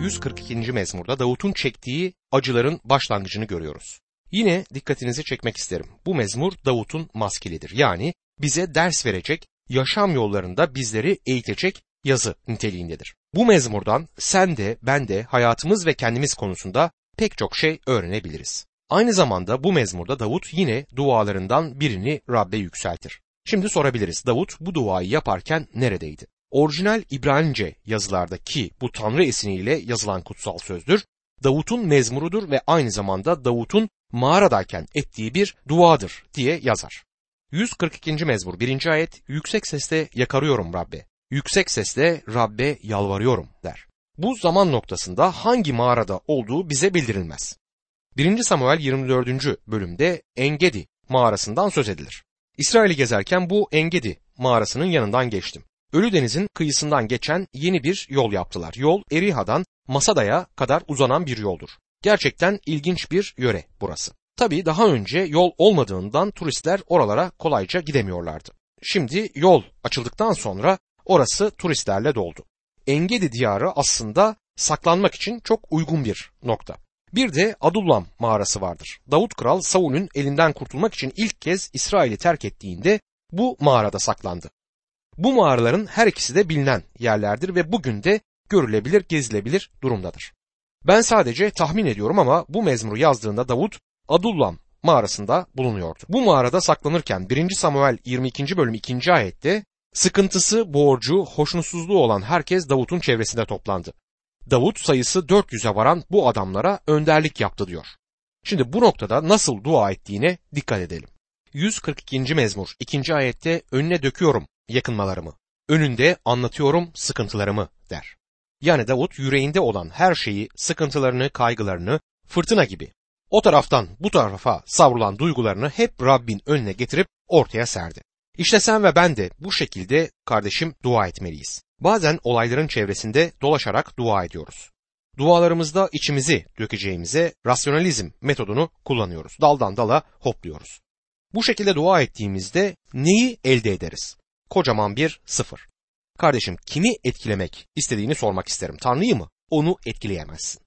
142. mezmurda Davut'un çektiği acıların başlangıcını görüyoruz. Yine dikkatinizi çekmek isterim. Bu mezmur Davut'un maskelidir. Yani bize ders verecek, yaşam yollarında bizleri eğitecek yazı niteliğindedir. Bu mezmurdan sen de ben de hayatımız ve kendimiz konusunda pek çok şey öğrenebiliriz. Aynı zamanda bu mezmurda Davut yine dualarından birini Rab'be yükseltir. Şimdi sorabiliriz Davut bu duayı yaparken neredeydi? Orijinal İbranice yazılardaki bu Tanrı esiniyle yazılan kutsal sözdür. Davut'un mezmurudur ve aynı zamanda Davut'un mağaradayken ettiği bir duadır diye yazar. 142. mezmur 1. ayet yüksek sesle yakarıyorum Rabbe. Yüksek sesle Rabbe yalvarıyorum der. Bu zaman noktasında hangi mağarada olduğu bize bildirilmez. 1. Samuel 24. bölümde Engedi mağarasından söz edilir. İsrail'i gezerken bu Engedi mağarasının yanından geçtim. Ölü Deniz'in kıyısından geçen yeni bir yol yaptılar. Yol Eriha'dan Masada'ya kadar uzanan bir yoldur. Gerçekten ilginç bir yöre burası. Tabii daha önce yol olmadığından turistler oralara kolayca gidemiyorlardı. Şimdi yol açıldıktan sonra orası turistlerle doldu. Engedi diyarı aslında saklanmak için çok uygun bir nokta. Bir de Adullam mağarası vardır. Davut Kral Saul'ün elinden kurtulmak için ilk kez İsrail'i terk ettiğinde bu mağarada saklandı. Bu mağaraların her ikisi de bilinen yerlerdir ve bugün de görülebilir, gezilebilir durumdadır. Ben sadece tahmin ediyorum ama bu mezmuru yazdığında Davut Adullam mağarasında bulunuyordu. Bu mağarada saklanırken 1. Samuel 22. bölüm 2. ayette sıkıntısı, borcu, hoşnutsuzluğu olan herkes Davut'un çevresinde toplandı. Davut sayısı 400'e varan bu adamlara önderlik yaptı diyor. Şimdi bu noktada nasıl dua ettiğine dikkat edelim. 142. mezmur 2. ayette önüne döküyorum yakınmalarımı. Önünde anlatıyorum sıkıntılarımı der. Yani Davut yüreğinde olan her şeyi, sıkıntılarını, kaygılarını fırtına gibi o taraftan bu tarafa savrulan duygularını hep Rabbin önüne getirip ortaya serdi. İşte sen ve ben de bu şekilde kardeşim dua etmeliyiz. Bazen olayların çevresinde dolaşarak dua ediyoruz. Dualarımızda içimizi dökeceğimize rasyonalizm metodunu kullanıyoruz. Daldan dala hopluyoruz. Bu şekilde dua ettiğimizde neyi elde ederiz? Kocaman bir sıfır. Kardeşim kimi etkilemek istediğini sormak isterim. Tanrı'yı mı? Onu etkileyemezsin.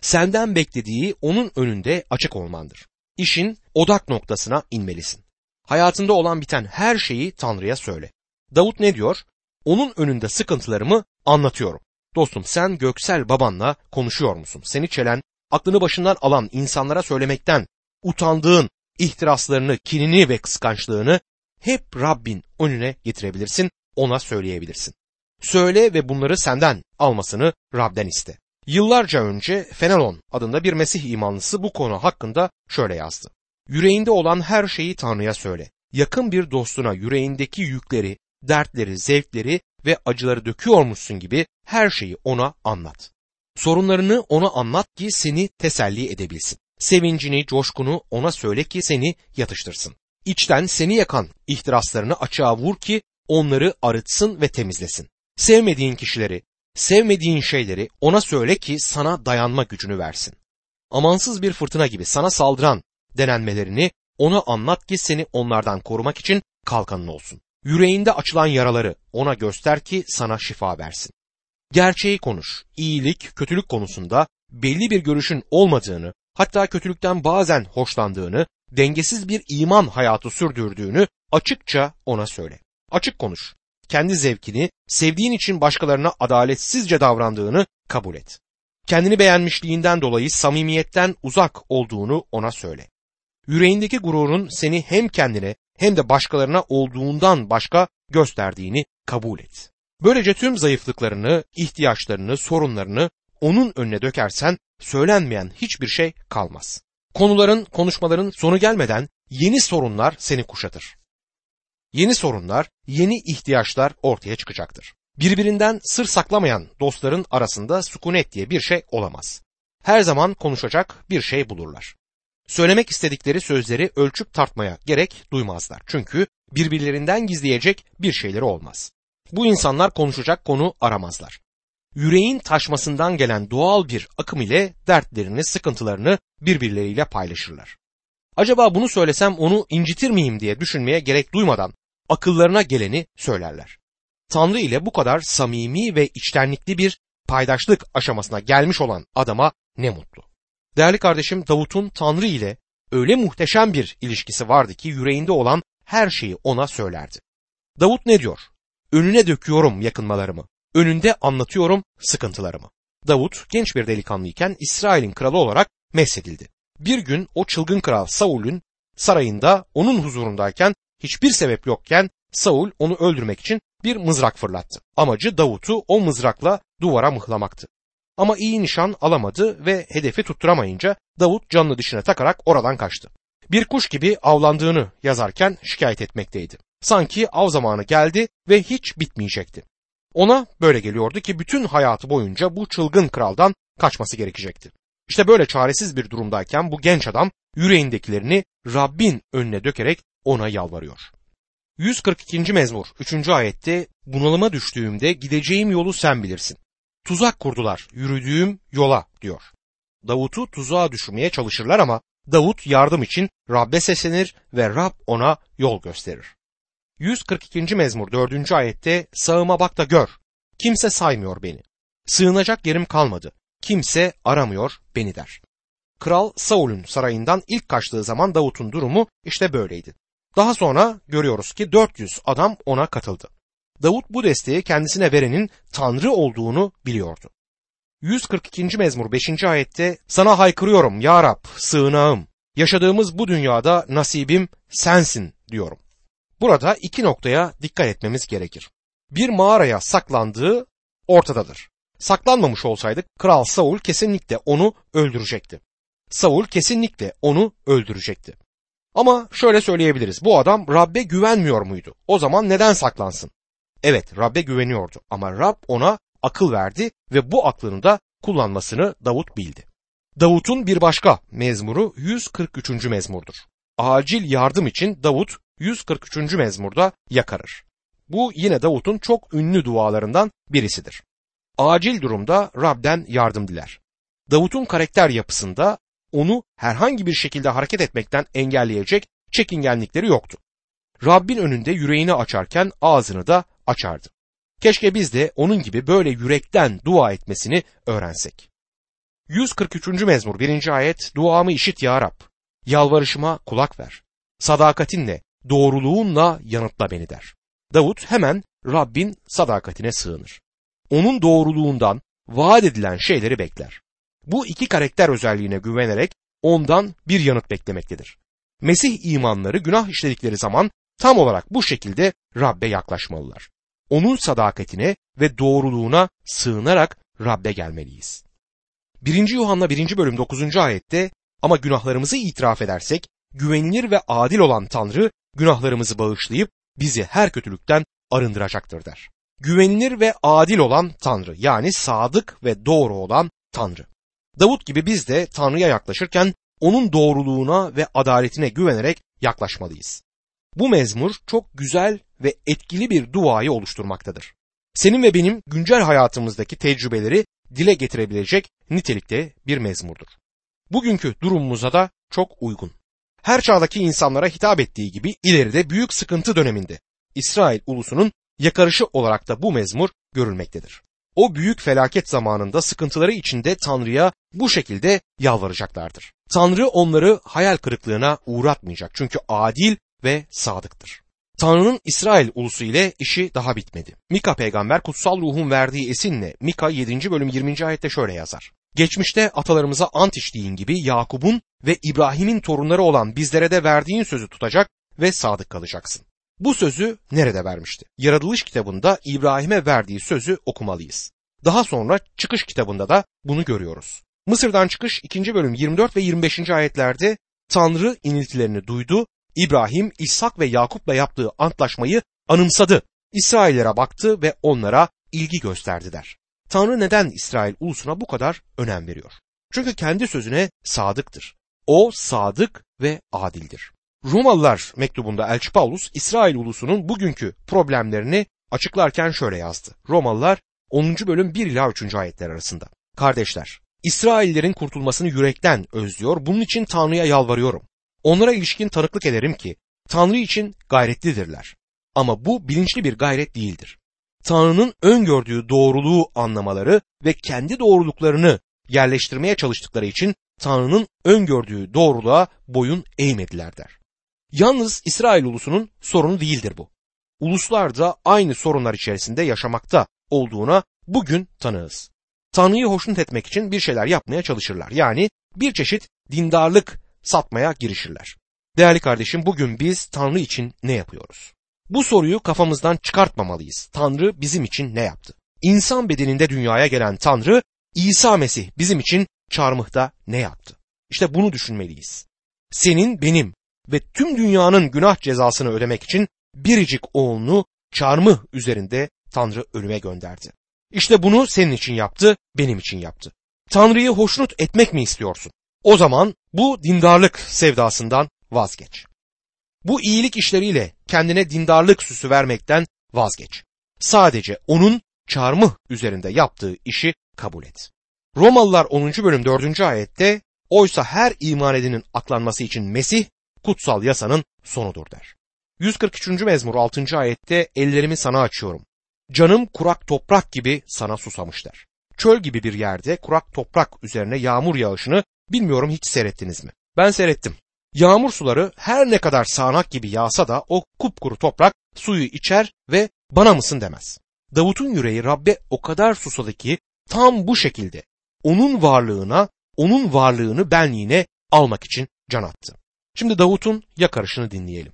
Senden beklediği onun önünde açık olmandır. İşin odak noktasına inmelisin. Hayatında olan biten her şeyi Tanrı'ya söyle. Davut ne diyor? Onun önünde sıkıntılarımı anlatıyorum. Dostum sen göksel babanla konuşuyor musun? Seni çelen, aklını başından alan insanlara söylemekten utandığın ihtiraslarını, kinini ve kıskançlığını hep Rabbin önüne getirebilirsin, ona söyleyebilirsin. Söyle ve bunları senden almasını Rab'den iste. Yıllarca önce Fenelon adında bir Mesih imanlısı bu konu hakkında şöyle yazdı. Yüreğinde olan her şeyi Tanrı'ya söyle. Yakın bir dostuna yüreğindeki yükleri, dertleri, zevkleri ve acıları döküyormuşsun gibi her şeyi ona anlat. Sorunlarını ona anlat ki seni teselli edebilsin. Sevincini, coşkunu ona söyle ki seni yatıştırsın. İçten seni yakan ihtiraslarını açığa vur ki onları arıtsın ve temizlesin. Sevmediğin kişileri, sevmediğin şeyleri ona söyle ki sana dayanma gücünü versin. Amansız bir fırtına gibi sana saldıran denenmelerini ona anlat ki seni onlardan korumak için kalkanın olsun. Yüreğinde açılan yaraları ona göster ki sana şifa versin. Gerçeği konuş. İyilik, kötülük konusunda belli bir görüşün olmadığını, hatta kötülükten bazen hoşlandığını, dengesiz bir iman hayatı sürdürdüğünü açıkça ona söyle. Açık konuş. Kendi zevkini, sevdiğin için başkalarına adaletsizce davrandığını kabul et. Kendini beğenmişliğinden dolayı samimiyetten uzak olduğunu ona söyle. Yüreğindeki gururun seni hem kendine hem de başkalarına olduğundan başka gösterdiğini kabul et. Böylece tüm zayıflıklarını, ihtiyaçlarını, sorunlarını onun önüne dökersen söylenmeyen hiçbir şey kalmaz. Konuların, konuşmaların sonu gelmeden yeni sorunlar seni kuşatır. Yeni sorunlar, yeni ihtiyaçlar ortaya çıkacaktır. Birbirinden sır saklamayan dostların arasında sükunet diye bir şey olamaz. Her zaman konuşacak bir şey bulurlar. Söylemek istedikleri sözleri ölçüp tartmaya gerek duymazlar. Çünkü birbirlerinden gizleyecek bir şeyleri olmaz. Bu insanlar konuşacak konu aramazlar. Yüreğin taşmasından gelen doğal bir akım ile dertlerini, sıkıntılarını birbirleriyle paylaşırlar. Acaba bunu söylesem onu incitir miyim diye düşünmeye gerek duymadan akıllarına geleni söylerler. Tanrı ile bu kadar samimi ve içtenlikli bir paydaşlık aşamasına gelmiş olan adama ne mutlu. Değerli kardeşim Davut'un Tanrı ile öyle muhteşem bir ilişkisi vardı ki yüreğinde olan her şeyi ona söylerdi. Davut ne diyor? Önüne döküyorum yakınmalarımı, önünde anlatıyorum sıkıntılarımı. Davut genç bir delikanlıyken İsrail'in kralı olarak mesedildi. Bir gün o çılgın kral Saul'ün sarayında onun huzurundayken hiçbir sebep yokken Saul onu öldürmek için bir mızrak fırlattı. Amacı Davut'u o mızrakla duvara mıhlamaktı. Ama iyi nişan alamadı ve hedefi tutturamayınca Davut canını dişine takarak oradan kaçtı. Bir kuş gibi avlandığını yazarken şikayet etmekteydi. Sanki av zamanı geldi ve hiç bitmeyecekti. Ona böyle geliyordu ki bütün hayatı boyunca bu çılgın kraldan kaçması gerekecekti. İşte böyle çaresiz bir durumdayken bu genç adam yüreğindekilerini Rabbin önüne dökerek ona yalvarıyor. 142. mezmur 3. ayette bunalıma düştüğümde gideceğim yolu sen bilirsin. Tuzak kurdular yürüdüğüm yola diyor. Davut'u tuzağa düşürmeye çalışırlar ama Davut yardım için Rab'be seslenir ve Rab ona yol gösterir. 142. mezmur 4. ayette sağıma bak da gör. Kimse saymıyor beni. Sığınacak yerim kalmadı. Kimse aramıyor beni der. Kral Saul'ün sarayından ilk kaçtığı zaman Davut'un durumu işte böyleydi. Daha sonra görüyoruz ki 400 adam ona katıldı. Davut bu desteği kendisine verenin Tanrı olduğunu biliyordu. 142. mezmur 5. ayette sana haykırıyorum ya Rab sığınağım yaşadığımız bu dünyada nasibim sensin diyorum. Burada iki noktaya dikkat etmemiz gerekir. Bir mağaraya saklandığı ortadadır. Saklanmamış olsaydı Kral Saul kesinlikle onu öldürecekti. Saul kesinlikle onu öldürecekti. Ama şöyle söyleyebiliriz. Bu adam Rab'be güvenmiyor muydu? O zaman neden saklansın? Evet Rab'be güveniyordu ama Rab ona akıl verdi ve bu aklını da kullanmasını Davut bildi. Davut'un bir başka mezmuru 143. mezmurdur. Acil yardım için Davut 143. mezmurda yakarır. Bu yine Davut'un çok ünlü dualarından birisidir. Acil durumda Rab'den yardım diler. Davut'un karakter yapısında onu herhangi bir şekilde hareket etmekten engelleyecek çekingenlikleri yoktu. Rabbin önünde yüreğini açarken ağzını da açardı. Keşke biz de onun gibi böyle yürekten dua etmesini öğrensek. 143. mezmur 1. ayet Duamı işit ya Rab. Yalvarışıma kulak ver. Sadakatinle, doğruluğunla yanıtla beni der. Davut hemen Rabbin sadakatine sığınır. Onun doğruluğundan vaat edilen şeyleri bekler. Bu iki karakter özelliğine güvenerek ondan bir yanıt beklemektedir. Mesih imanları günah işledikleri zaman tam olarak bu şekilde Rabbe yaklaşmalılar. Onun sadakatine ve doğruluğuna sığınarak Rabbe gelmeliyiz. 1. Yuhanna 1. bölüm 9. ayette ama günahlarımızı itiraf edersek güvenilir ve adil olan Tanrı günahlarımızı bağışlayıp bizi her kötülükten arındıracaktır der. Güvenilir ve adil olan Tanrı yani sadık ve doğru olan Tanrı. Davut gibi biz de Tanrı'ya yaklaşırken onun doğruluğuna ve adaletine güvenerek yaklaşmalıyız. Bu mezmur çok güzel ve etkili bir duayı oluşturmaktadır. Senin ve benim güncel hayatımızdaki tecrübeleri dile getirebilecek nitelikte bir mezmurdur. Bugünkü durumumuza da çok uygun. Her çağdaki insanlara hitap ettiği gibi ileride büyük sıkıntı döneminde İsrail ulusunun yakarışı olarak da bu mezmur görülmektedir. O büyük felaket zamanında sıkıntıları içinde Tanrı'ya bu şekilde yalvaracaklardır. Tanrı onları hayal kırıklığına uğratmayacak çünkü adil ve sadıktır. Tanrı'nın İsrail ulusu ile işi daha bitmedi. Mika peygamber kutsal ruhun verdiği esinle Mika 7. bölüm 20. ayette şöyle yazar. Geçmişte atalarımıza ant içtiğin gibi Yakup'un ve İbrahim'in torunları olan bizlere de verdiğin sözü tutacak ve sadık kalacaksın. Bu sözü nerede vermişti? Yaratılış kitabında İbrahim'e verdiği sözü okumalıyız. Daha sonra çıkış kitabında da bunu görüyoruz. Mısır'dan çıkış 2. bölüm 24 ve 25. ayetlerde Tanrı iniltilerini duydu, İbrahim, İshak ve Yakup'la yaptığı antlaşmayı anımsadı. İsraillere baktı ve onlara ilgi gösterdi der. Tanrı neden İsrail ulusuna bu kadar önem veriyor? Çünkü kendi sözüne sadıktır. O sadık ve adildir. Romalılar mektubunda Elçi Paulus İsrail ulusunun bugünkü problemlerini açıklarken şöyle yazdı. Romalılar 10. bölüm 1 ila 3. ayetler arasında. Kardeşler, İsraillerin kurtulmasını yürekten özlüyor. Bunun için Tanrı'ya yalvarıyorum. Onlara ilişkin tanıklık ederim ki Tanrı için gayretlidirler. Ama bu bilinçli bir gayret değildir. Tanrı'nın öngördüğü doğruluğu anlamaları ve kendi doğruluklarını yerleştirmeye çalıştıkları için Tanrı'nın öngördüğü doğruluğa boyun eğmediler der. Yalnız İsrail ulusunun sorunu değildir bu. Uluslar da aynı sorunlar içerisinde yaşamakta olduğuna bugün tanığız. Tanrı'yı hoşnut etmek için bir şeyler yapmaya çalışırlar. Yani bir çeşit dindarlık satmaya girişirler. Değerli kardeşim bugün biz Tanrı için ne yapıyoruz? Bu soruyu kafamızdan çıkartmamalıyız. Tanrı bizim için ne yaptı? İnsan bedeninde dünyaya gelen Tanrı İsa Mesih bizim için çarmıhta ne yaptı? İşte bunu düşünmeliyiz. Senin, benim ve tüm dünyanın günah cezasını ödemek için biricik oğlunu çarmıh üzerinde Tanrı ölüme gönderdi. İşte bunu senin için yaptı, benim için yaptı. Tanrı'yı hoşnut etmek mi istiyorsun? O zaman bu dindarlık sevdasından vazgeç. Bu iyilik işleriyle kendine dindarlık süsü vermekten vazgeç. Sadece onun çarmıh üzerinde yaptığı işi kabul et. Romalılar 10. bölüm 4. ayette oysa her iman edenin aklanması için Mesih kutsal yasanın sonudur der. 143. mezmur 6. ayette ellerimi sana açıyorum. Canım kurak toprak gibi sana susamış der. Çöl gibi bir yerde kurak toprak üzerine yağmur yağışını bilmiyorum hiç seyrettiniz mi? Ben seyrettim. Yağmur suları her ne kadar sağanak gibi yağsa da o kupkuru toprak suyu içer ve bana mısın demez. Davut'un yüreği Rabbe o kadar susadı ki tam bu şekilde onun varlığına, onun varlığını benliğine almak için can attı. Şimdi Davut'un yakarışını dinleyelim.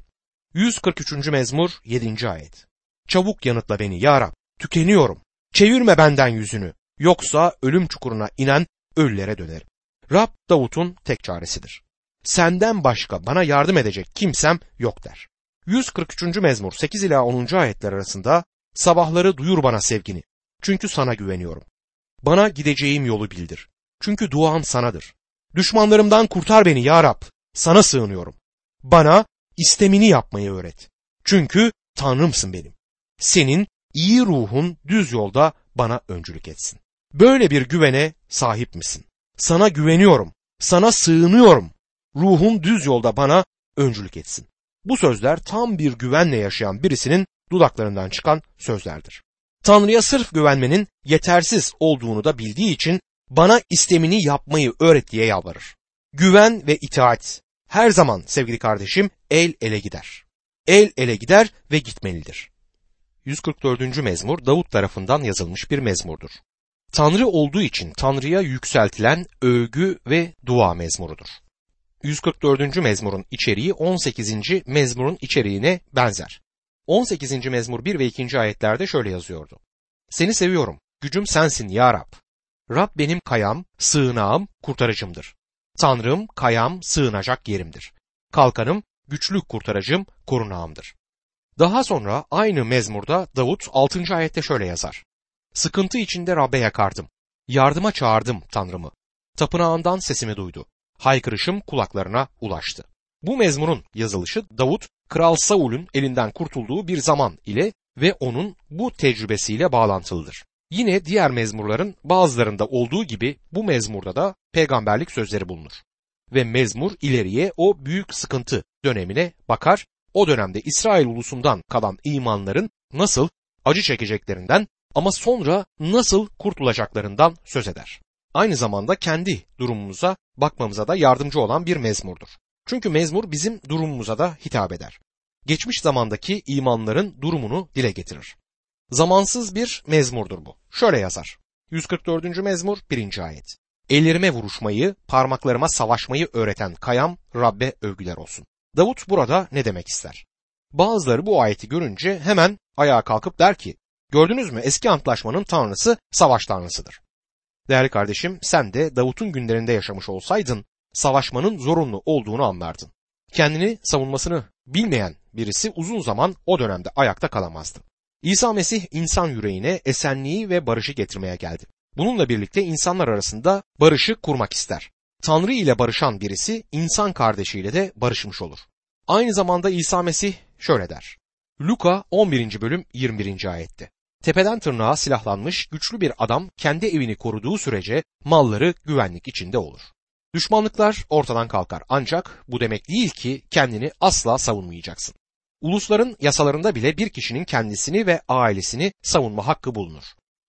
143. mezmur 7. ayet. Çabuk yanıtla beni ya Rab, tükeniyorum. Çevirme benden yüzünü, yoksa ölüm çukuruna inen ölülere dönerim. Rab Davut'un tek çaresidir. Senden başka bana yardım edecek kimsem yok der. 143. mezmur 8 ila 10. ayetler arasında sabahları duyur bana sevgini. Çünkü sana güveniyorum. Bana gideceğim yolu bildir. Çünkü duam sanadır. Düşmanlarımdan kurtar beni ya Rab. Sana sığınıyorum. Bana istemini yapmayı öğret. Çünkü Tanrımsın benim. Senin iyi ruhun düz yolda bana öncülük etsin. Böyle bir güvene sahip misin? Sana güveniyorum. Sana sığınıyorum. Ruhum düz yolda bana öncülük etsin. Bu sözler tam bir güvenle yaşayan birisinin dudaklarından çıkan sözlerdir. Tanrı'ya sırf güvenmenin yetersiz olduğunu da bildiği için bana istemini yapmayı öğret diye yalvarır. Güven ve itaat her zaman sevgili kardeşim el ele gider. El ele gider ve gitmelidir. 144. mezmur Davut tarafından yazılmış bir mezmurdur. Tanrı olduğu için Tanrı'ya yükseltilen övgü ve dua mezmurudur. 144. mezmurun içeriği 18. mezmurun içeriğine benzer. 18. mezmur 1 ve 2. ayetlerde şöyle yazıyordu. Seni seviyorum, gücüm sensin ya Rab. Rab benim kayam, sığınağım, kurtarıcımdır. Tanrım, kayam, sığınacak yerimdir. Kalkanım, güçlü kurtarıcım, korunağımdır. Daha sonra aynı mezmurda Davut 6. ayette şöyle yazar. Sıkıntı içinde Rab'be yakardım. Yardıma çağırdım Tanrım'ı. Tapınağından sesimi duydu. Haykırışım kulaklarına ulaştı. Bu mezmurun yazılışı Davut, Kral Saul'ün elinden kurtulduğu bir zaman ile ve onun bu tecrübesiyle bağlantılıdır. Yine diğer mezmurların bazılarında olduğu gibi bu mezmurda da peygamberlik sözleri bulunur. Ve mezmur ileriye o büyük sıkıntı dönemine bakar, o dönemde İsrail ulusundan kalan imanların nasıl acı çekeceklerinden ama sonra nasıl kurtulacaklarından söz eder. Aynı zamanda kendi durumumuza bakmamıza da yardımcı olan bir mezmurdur. Çünkü mezmur bizim durumumuza da hitap eder. Geçmiş zamandaki imanların durumunu dile getirir. Zamansız bir mezmurdur bu. Şöyle yazar. 144. mezmur 1. ayet. Ellerime vuruşmayı, parmaklarıma savaşmayı öğreten kayam Rabbe övgüler olsun. Davut burada ne demek ister? Bazıları bu ayeti görünce hemen ayağa kalkıp der ki, gördünüz mü eski antlaşmanın tanrısı savaş tanrısıdır. Değerli kardeşim sen de Davut'un günlerinde yaşamış olsaydın savaşmanın zorunlu olduğunu anlardın. Kendini savunmasını bilmeyen birisi uzun zaman o dönemde ayakta kalamazdı. İsa Mesih insan yüreğine esenliği ve barışı getirmeye geldi. Bununla birlikte insanlar arasında barışı kurmak ister. Tanrı ile barışan birisi insan kardeşiyle de barışmış olur. Aynı zamanda İsa Mesih şöyle der. Luka 11. bölüm 21. ayette. Tepeden tırnağa silahlanmış güçlü bir adam kendi evini koruduğu sürece malları güvenlik içinde olur. Düşmanlıklar ortadan kalkar ancak bu demek değil ki kendini asla savunmayacaksın. Ulusların yasalarında bile bir kişinin kendisini ve ailesini savunma hakkı bulunur.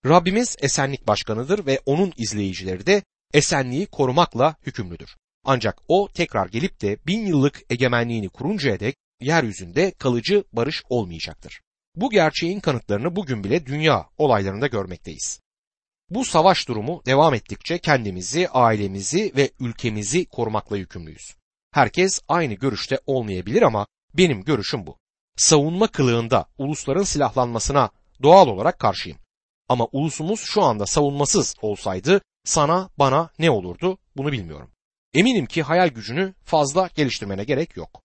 Rabbimiz esenlik başkanıdır ve onun izleyicileri de esenliği korumakla hükümlüdür. Ancak o tekrar gelip de bin yıllık egemenliğini kuruncaya dek yeryüzünde kalıcı barış olmayacaktır. Bu gerçeğin kanıtlarını bugün bile dünya olaylarında görmekteyiz. Bu savaş durumu devam ettikçe kendimizi, ailemizi ve ülkemizi korumakla yükümlüyüz. Herkes aynı görüşte olmayabilir ama benim görüşüm bu. Savunma kılığında ulusların silahlanmasına doğal olarak karşıyım. Ama ulusumuz şu anda savunmasız olsaydı sana bana ne olurdu bunu bilmiyorum. Eminim ki hayal gücünü fazla geliştirmene gerek yok.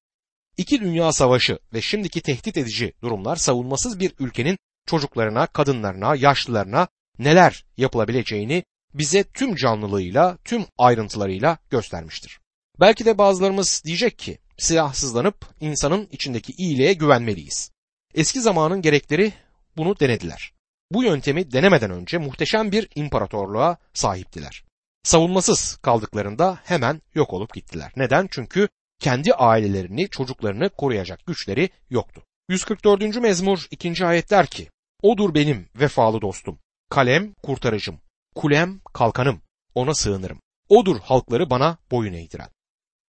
İki dünya savaşı ve şimdiki tehdit edici durumlar savunmasız bir ülkenin çocuklarına, kadınlarına, yaşlılarına neler yapılabileceğini bize tüm canlılığıyla, tüm ayrıntılarıyla göstermiştir. Belki de bazılarımız diyecek ki silahsızlanıp insanın içindeki iyiliğe güvenmeliyiz. Eski zamanın gerekleri bunu denediler. Bu yöntemi denemeden önce muhteşem bir imparatorluğa sahiptiler. Savunmasız kaldıklarında hemen yok olup gittiler. Neden? Çünkü kendi ailelerini, çocuklarını koruyacak güçleri yoktu. 144. mezmur 2. ayet der ki, Odur benim vefalı dostum, kalem kurtarıcım, kulem kalkanım, ona sığınırım. Odur halkları bana boyun eğdiren.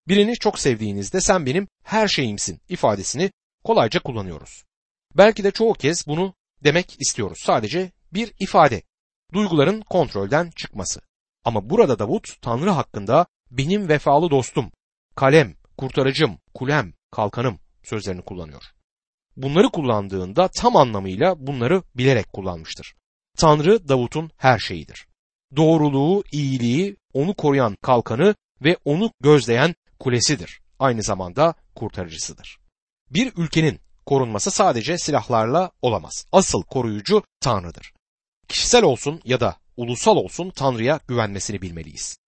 Birini çok sevdiğinizde sen benim her şeyimsin ifadesini kolayca kullanıyoruz. Belki de çoğu kez bunu demek istiyoruz. Sadece bir ifade. Duyguların kontrolden çıkması. Ama burada Davut Tanrı hakkında benim vefalı dostum, kalem, kurtarıcım, kulem, kalkanım sözlerini kullanıyor. Bunları kullandığında tam anlamıyla bunları bilerek kullanmıştır. Tanrı Davut'un her şeyidir. Doğruluğu, iyiliği, onu koruyan kalkanı ve onu gözleyen kulesidir. Aynı zamanda kurtarıcısıdır. Bir ülkenin korunması sadece silahlarla olamaz. Asıl koruyucu Tanrı'dır. Kişisel olsun ya da ulusal olsun Tanrı'ya güvenmesini bilmeliyiz.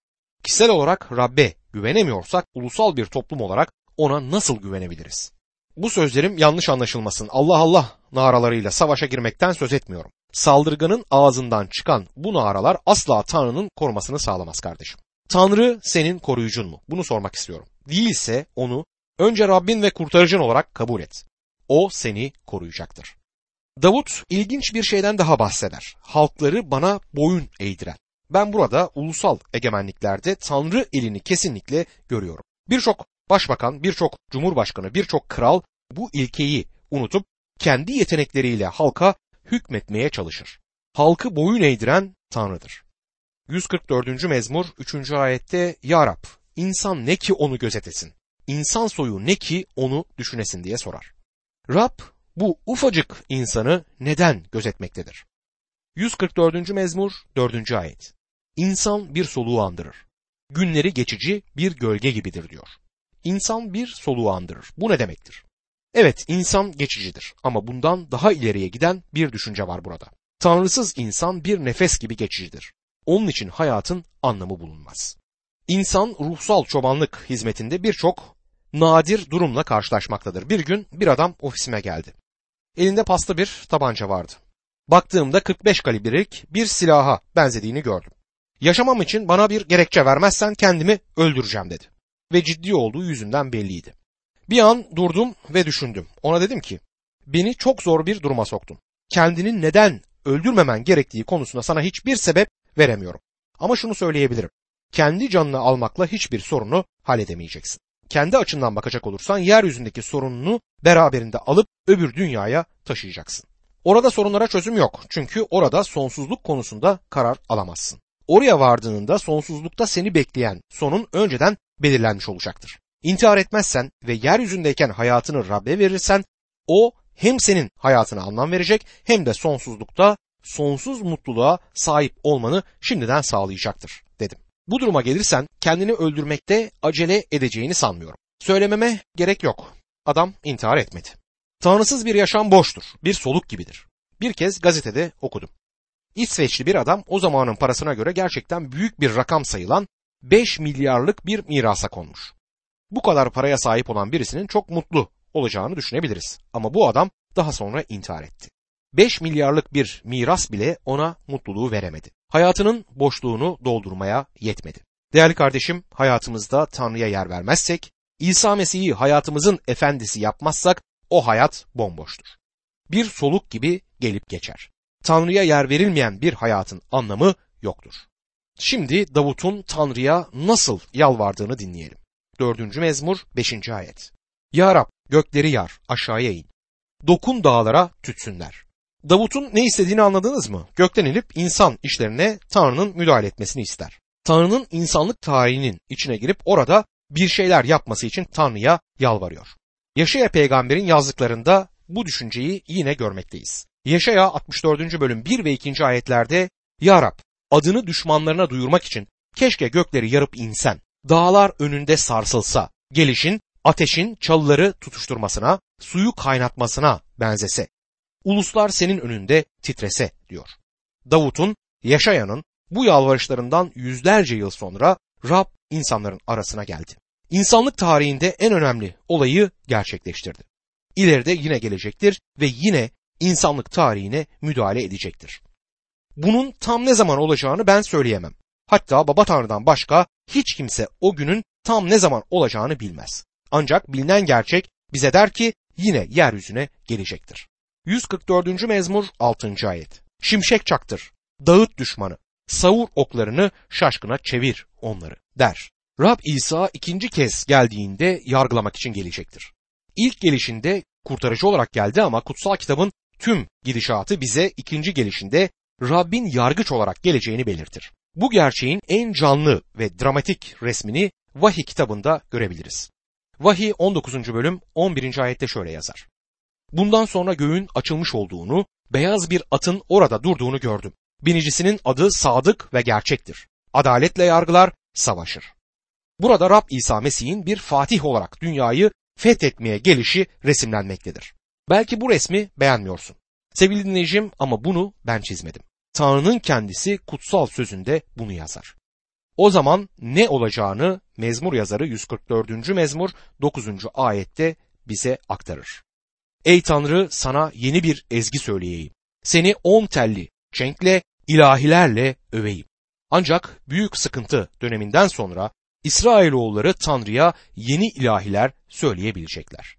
Kişisel olarak Rabbe güvenemiyorsak ulusal bir toplum olarak ona nasıl güvenebiliriz? Bu sözlerim yanlış anlaşılmasın. Allah Allah naralarıyla savaşa girmekten söz etmiyorum. Saldırganın ağzından çıkan bu naralar asla Tanrı'nın korumasını sağlamaz kardeşim. Tanrı senin koruyucun mu? Bunu sormak istiyorum. Değilse onu önce Rabbin ve kurtarıcın olarak kabul et. O seni koruyacaktır. Davut ilginç bir şeyden daha bahseder. Halkları bana boyun eğdiren. Ben burada ulusal egemenliklerde Tanrı elini kesinlikle görüyorum. Birçok başbakan, birçok cumhurbaşkanı, birçok kral bu ilkeyi unutup kendi yetenekleriyle halka hükmetmeye çalışır. Halkı boyun eğdiren Tanrı'dır. 144. mezmur 3. ayette Ya Rab, insan ne ki onu gözetesin, insan soyu ne ki onu düşünesin diye sorar. Rab bu ufacık insanı neden gözetmektedir? 144. mezmur 4. ayet. İnsan bir soluğu andırır. Günleri geçici bir gölge gibidir diyor. İnsan bir soluğu andırır. Bu ne demektir? Evet insan geçicidir ama bundan daha ileriye giden bir düşünce var burada. Tanrısız insan bir nefes gibi geçicidir. Onun için hayatın anlamı bulunmaz. İnsan ruhsal çobanlık hizmetinde birçok nadir durumla karşılaşmaktadır. Bir gün bir adam ofisime geldi. Elinde pasta bir tabanca vardı. Baktığımda 45 kalibrelik bir silaha benzediğini gördüm. Yaşamam için bana bir gerekçe vermezsen kendimi öldüreceğim dedi. Ve ciddi olduğu yüzünden belliydi. Bir an durdum ve düşündüm. Ona dedim ki, beni çok zor bir duruma soktun. Kendini neden öldürmemen gerektiği konusunda sana hiçbir sebep veremiyorum. Ama şunu söyleyebilirim. Kendi canını almakla hiçbir sorunu halledemeyeceksin. Kendi açından bakacak olursan yeryüzündeki sorununu beraberinde alıp öbür dünyaya taşıyacaksın. Orada sorunlara çözüm yok. Çünkü orada sonsuzluk konusunda karar alamazsın. Oraya vardığında sonsuzlukta seni bekleyen sonun önceden belirlenmiş olacaktır. İntihar etmezsen ve yeryüzündeyken hayatını Rab'be verirsen o hem senin hayatına anlam verecek hem de sonsuzlukta sonsuz mutluluğa sahip olmanı şimdiden sağlayacaktır dedim. Bu duruma gelirsen kendini öldürmekte acele edeceğini sanmıyorum. Söylememe gerek yok. Adam intihar etmedi. Tanrısız bir yaşam boştur, bir soluk gibidir. Bir kez gazetede okudum. İsveçli bir adam o zamanın parasına göre gerçekten büyük bir rakam sayılan 5 milyarlık bir mirasa konmuş. Bu kadar paraya sahip olan birisinin çok mutlu olacağını düşünebiliriz. Ama bu adam daha sonra intihar etti. 5 milyarlık bir miras bile ona mutluluğu veremedi. Hayatının boşluğunu doldurmaya yetmedi. Değerli kardeşim, hayatımızda Tanrı'ya yer vermezsek, İsa Mesih'i hayatımızın efendisi yapmazsak o hayat bomboştur. Bir soluk gibi gelip geçer. Tanrı'ya yer verilmeyen bir hayatın anlamı yoktur. Şimdi Davut'un Tanrı'ya nasıl yalvardığını dinleyelim. Dördüncü mezmur, beşinci ayet. Ya Rab gökleri yar, aşağıya in. Dokun dağlara tütsünler. Davut'un ne istediğini anladınız mı? Gökten inip insan işlerine Tanrı'nın müdahale etmesini ister. Tanrı'nın insanlık tarihinin içine girip orada bir şeyler yapması için Tanrı'ya yalvarıyor. Yaşaya peygamberin yazdıklarında bu düşünceyi yine görmekteyiz. Yaşaya 64. bölüm 1 ve 2. ayetlerde Ya Rab adını düşmanlarına duyurmak için keşke gökleri yarıp insen, dağlar önünde sarsılsa, gelişin ateşin çalıları tutuşturmasına, suyu kaynatmasına benzese. Uluslar senin önünde titrese diyor. Davut'un, Yaşayan'ın bu yalvarışlarından yüzlerce yıl sonra Rab insanların arasına geldi. İnsanlık tarihinde en önemli olayı gerçekleştirdi. İleride yine gelecektir ve yine insanlık tarihine müdahale edecektir. Bunun tam ne zaman olacağını ben söyleyemem. Hatta Baba Tanrı'dan başka hiç kimse o günün tam ne zaman olacağını bilmez. Ancak bilinen gerçek bize der ki yine yeryüzüne gelecektir. 144. mezmur 6. ayet. Şimşek çaktır, dağıt düşmanı, savur oklarını şaşkına çevir onları der. Rab İsa ikinci kez geldiğinde yargılamak için gelecektir. İlk gelişinde kurtarıcı olarak geldi ama kutsal kitabın tüm gidişatı bize ikinci gelişinde Rabbin yargıç olarak geleceğini belirtir. Bu gerçeğin en canlı ve dramatik resmini Vahiy kitabında görebiliriz. Vahiy 19. bölüm 11. ayette şöyle yazar. Bundan sonra göğün açılmış olduğunu, beyaz bir atın orada durduğunu gördüm. Binicisinin adı sadık ve gerçektir. Adaletle yargılar, savaşır. Burada Rab İsa Mesih'in bir fatih olarak dünyayı fethetmeye gelişi resimlenmektedir. Belki bu resmi beğenmiyorsun. Sevgili dinleyicim ama bunu ben çizmedim. Tanrı'nın kendisi kutsal sözünde bunu yazar. O zaman ne olacağını mezmur yazarı 144. mezmur 9. ayette bize aktarır. Ey Tanrı sana yeni bir ezgi söyleyeyim. Seni on telli, çenkle, ilahilerle öveyim. Ancak büyük sıkıntı döneminden sonra İsrailoğulları Tanrı'ya yeni ilahiler söyleyebilecekler.